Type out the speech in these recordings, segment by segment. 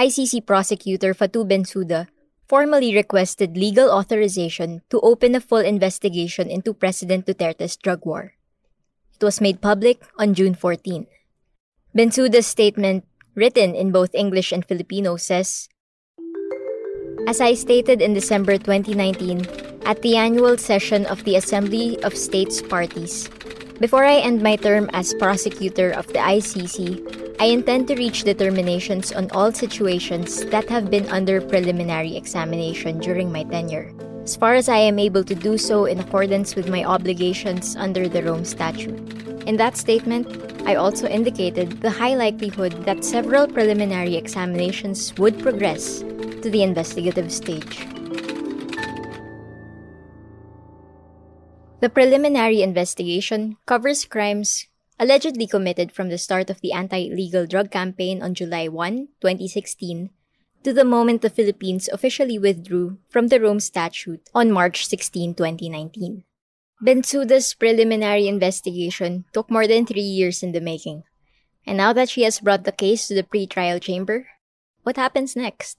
ICC prosecutor Fatou Bensouda formally requested legal authorization to open a full investigation into President Duterte's drug war. It was made public on June 14. Bensouda's statement, written in both English and Filipino, says, As I stated in December 2019 at the annual session of the Assembly of States Parties, before I end my term as prosecutor of the ICC, I intend to reach determinations on all situations that have been under preliminary examination during my tenure, as far as I am able to do so in accordance with my obligations under the Rome Statute. In that statement, I also indicated the high likelihood that several preliminary examinations would progress to the investigative stage. The preliminary investigation covers crimes allegedly committed from the start of the anti-illegal drug campaign on July 1, 2016, to the moment the Philippines officially withdrew from the Rome Statute on March 16, 2019. Bensouda's preliminary investigation took more than three years in the making. And now that she has brought the case to the pre-trial chamber, what happens next?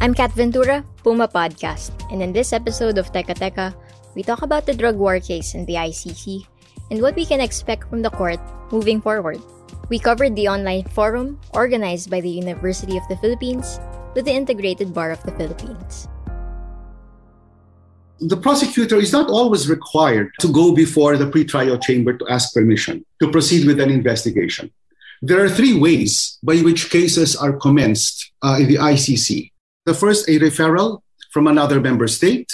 I'm Kat Ventura, Puma Podcast, and in this episode of Teka Teka, we talk about the drug war case in the ICC and what we can expect from the court moving forward. We covered the online forum organized by the University of the Philippines with the Integrated Bar of the Philippines the prosecutor is not always required to go before the pretrial chamber to ask permission to proceed with an investigation. There are three ways by which cases are commenced uh, in the ICC. The first, a referral from another member state.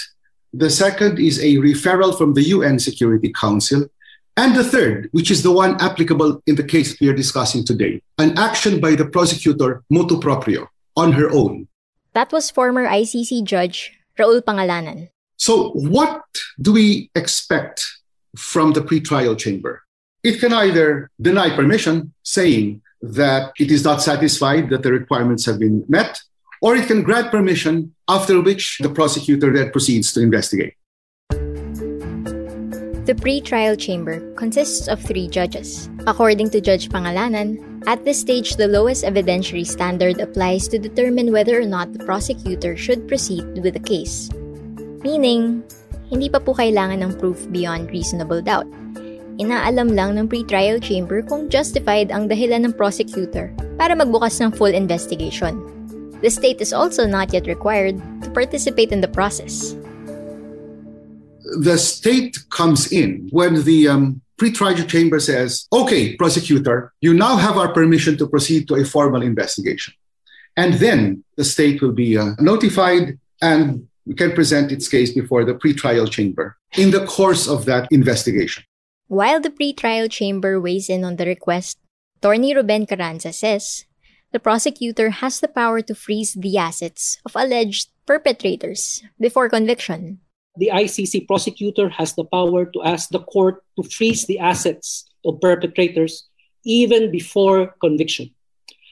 The second is a referral from the UN Security Council. And the third, which is the one applicable in the case we are discussing today, an action by the prosecutor motu proprio on her own. That was former ICC judge Raul Pangalangan. So, what do we expect from the pretrial chamber? It can either deny permission, saying that it is not satisfied that the requirements have been met, or it can grant permission, after which the prosecutor then proceeds to investigate. The pre-trial chamber consists of three judges. According to Judge Pangalanan, at this stage, the lowest evidentiary standard applies to determine whether or not the prosecutor should proceed with the case. Meaning, hindi pa po kailangan ng proof beyond reasonable doubt. Inaalam lang ng pre-trial chamber kung justified ang dahilan ng prosecutor para magbukas ng full investigation. The state is also not yet required to participate in the process. The state comes in when the um, pre-trial chamber says, okay, prosecutor, you now have our permission to proceed to a formal investigation. And then the state will be uh, notified and can present its case before the pre-trial chamber in the course of that investigation. While the pre-trial chamber weighs in on the request, Attorney Ruben Carranza says the prosecutor has the power to freeze the assets of alleged perpetrators before conviction. The ICC prosecutor has the power to ask the court to freeze the assets of perpetrators even before conviction.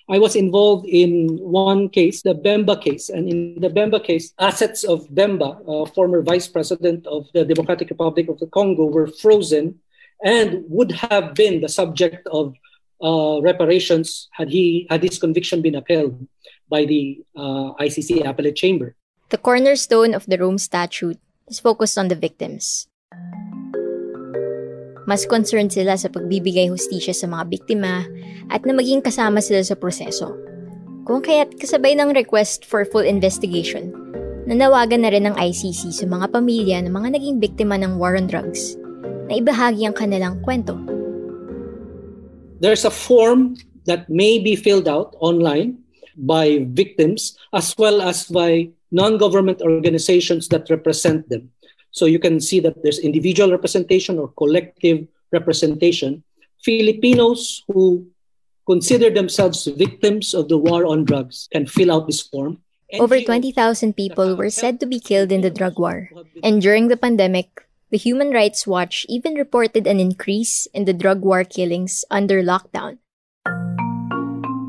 I was involved in one case, the Bemba case. And in the Bemba case, assets of Bemba, uh, former vice president of the Democratic Republic of the Congo, were frozen and would have been the subject of uh, reparations had he had his conviction been upheld by the uh, ICC appellate chamber. The cornerstone of the Rome Statute is focused on the victims. Mas concerned sila sa pagbibigay hustisya sa mga biktima at na maging kasama sila sa proseso. Kung kaya't kasabay ng request for full investigation, nanawagan na rin ng ICC sa mga pamilya ng mga naging biktima ng war on drugs na ibahagi ang kanilang kwento. There's a form that may be filled out online by victims as well as by non-government organizations that represent them. So you can see that there's individual representation or collective representation. Filipinos who consider themselves victims of the war on drugs can fill out this form. Over 20,000 people were said to be killed in the drug war. And during the pandemic, the Human Rights Watch even reported an increase in the drug war killings under lockdown.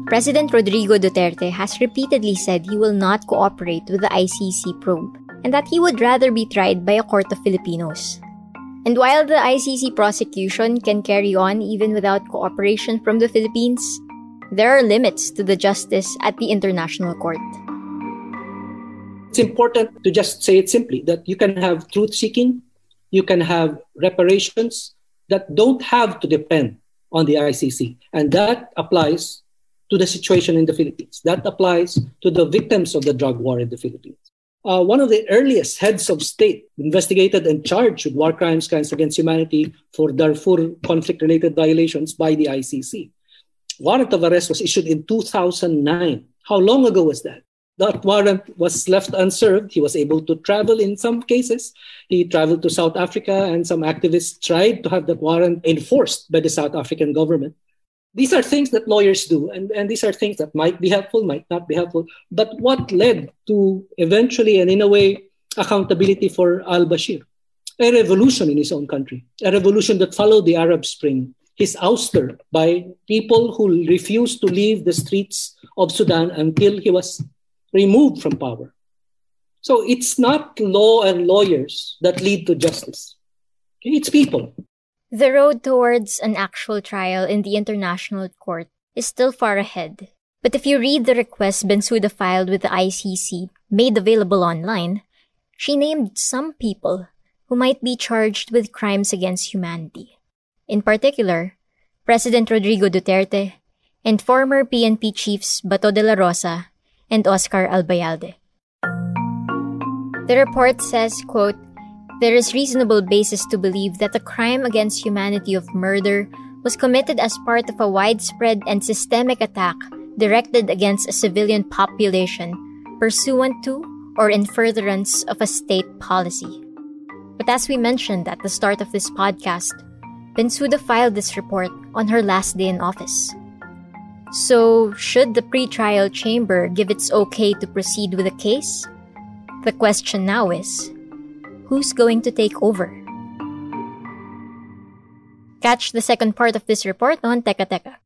President Rodrigo Duterte has repeatedly said he will not cooperate with the ICC probe and that he would rather be tried by a court of Filipinos. And while the ICC prosecution can carry on even without cooperation from the Philippines, there are limits to the justice at the International Court. It's important to just say it simply that you can have truth seeking, you can have reparations that don't have to depend on the ICC. And that applies to the situation in the Philippines. That applies to the victims of the drug war in the Philippines. Uh, one of the earliest heads of state investigated and charged with war crimes, crimes against humanity for Darfur conflict related violations by the ICC. Warrant of arrest was issued in 2009. How long ago was that? That warrant was left unserved. He was able to travel in some cases. He traveled to South Africa, and some activists tried to have that warrant enforced by the South African government these are things that lawyers do and, and these are things that might be helpful might not be helpful but what led to eventually and in a way accountability for al-bashir a revolution in his own country a revolution that followed the arab spring his ouster by people who refused to leave the streets of sudan until he was removed from power so it's not law and lawyers that lead to justice it's people the road towards an actual trial in the International Court is still far ahead. But if you read the request Bensouda filed with the ICC, made available online, she named some people who might be charged with crimes against humanity. In particular, President Rodrigo Duterte and former PNP chiefs Bato de la Rosa and Oscar Albayalde. The report says, quote, there is reasonable basis to believe that the crime against humanity of murder was committed as part of a widespread and systemic attack directed against a civilian population pursuant to or in furtherance of a state policy. But as we mentioned at the start of this podcast, Bensouda filed this report on her last day in office. So, should the pretrial chamber give its okay to proceed with the case? The question now is who's going to take over? Catch the second part of this report on Teka Teka.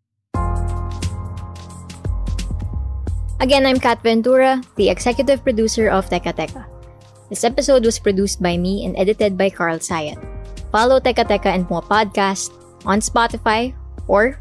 Again, I'm Kat Ventura, the executive producer of Teka Teka. This episode was produced by me and edited by Carl Sayat. Follow Teka Teka and Mo Podcast on Spotify or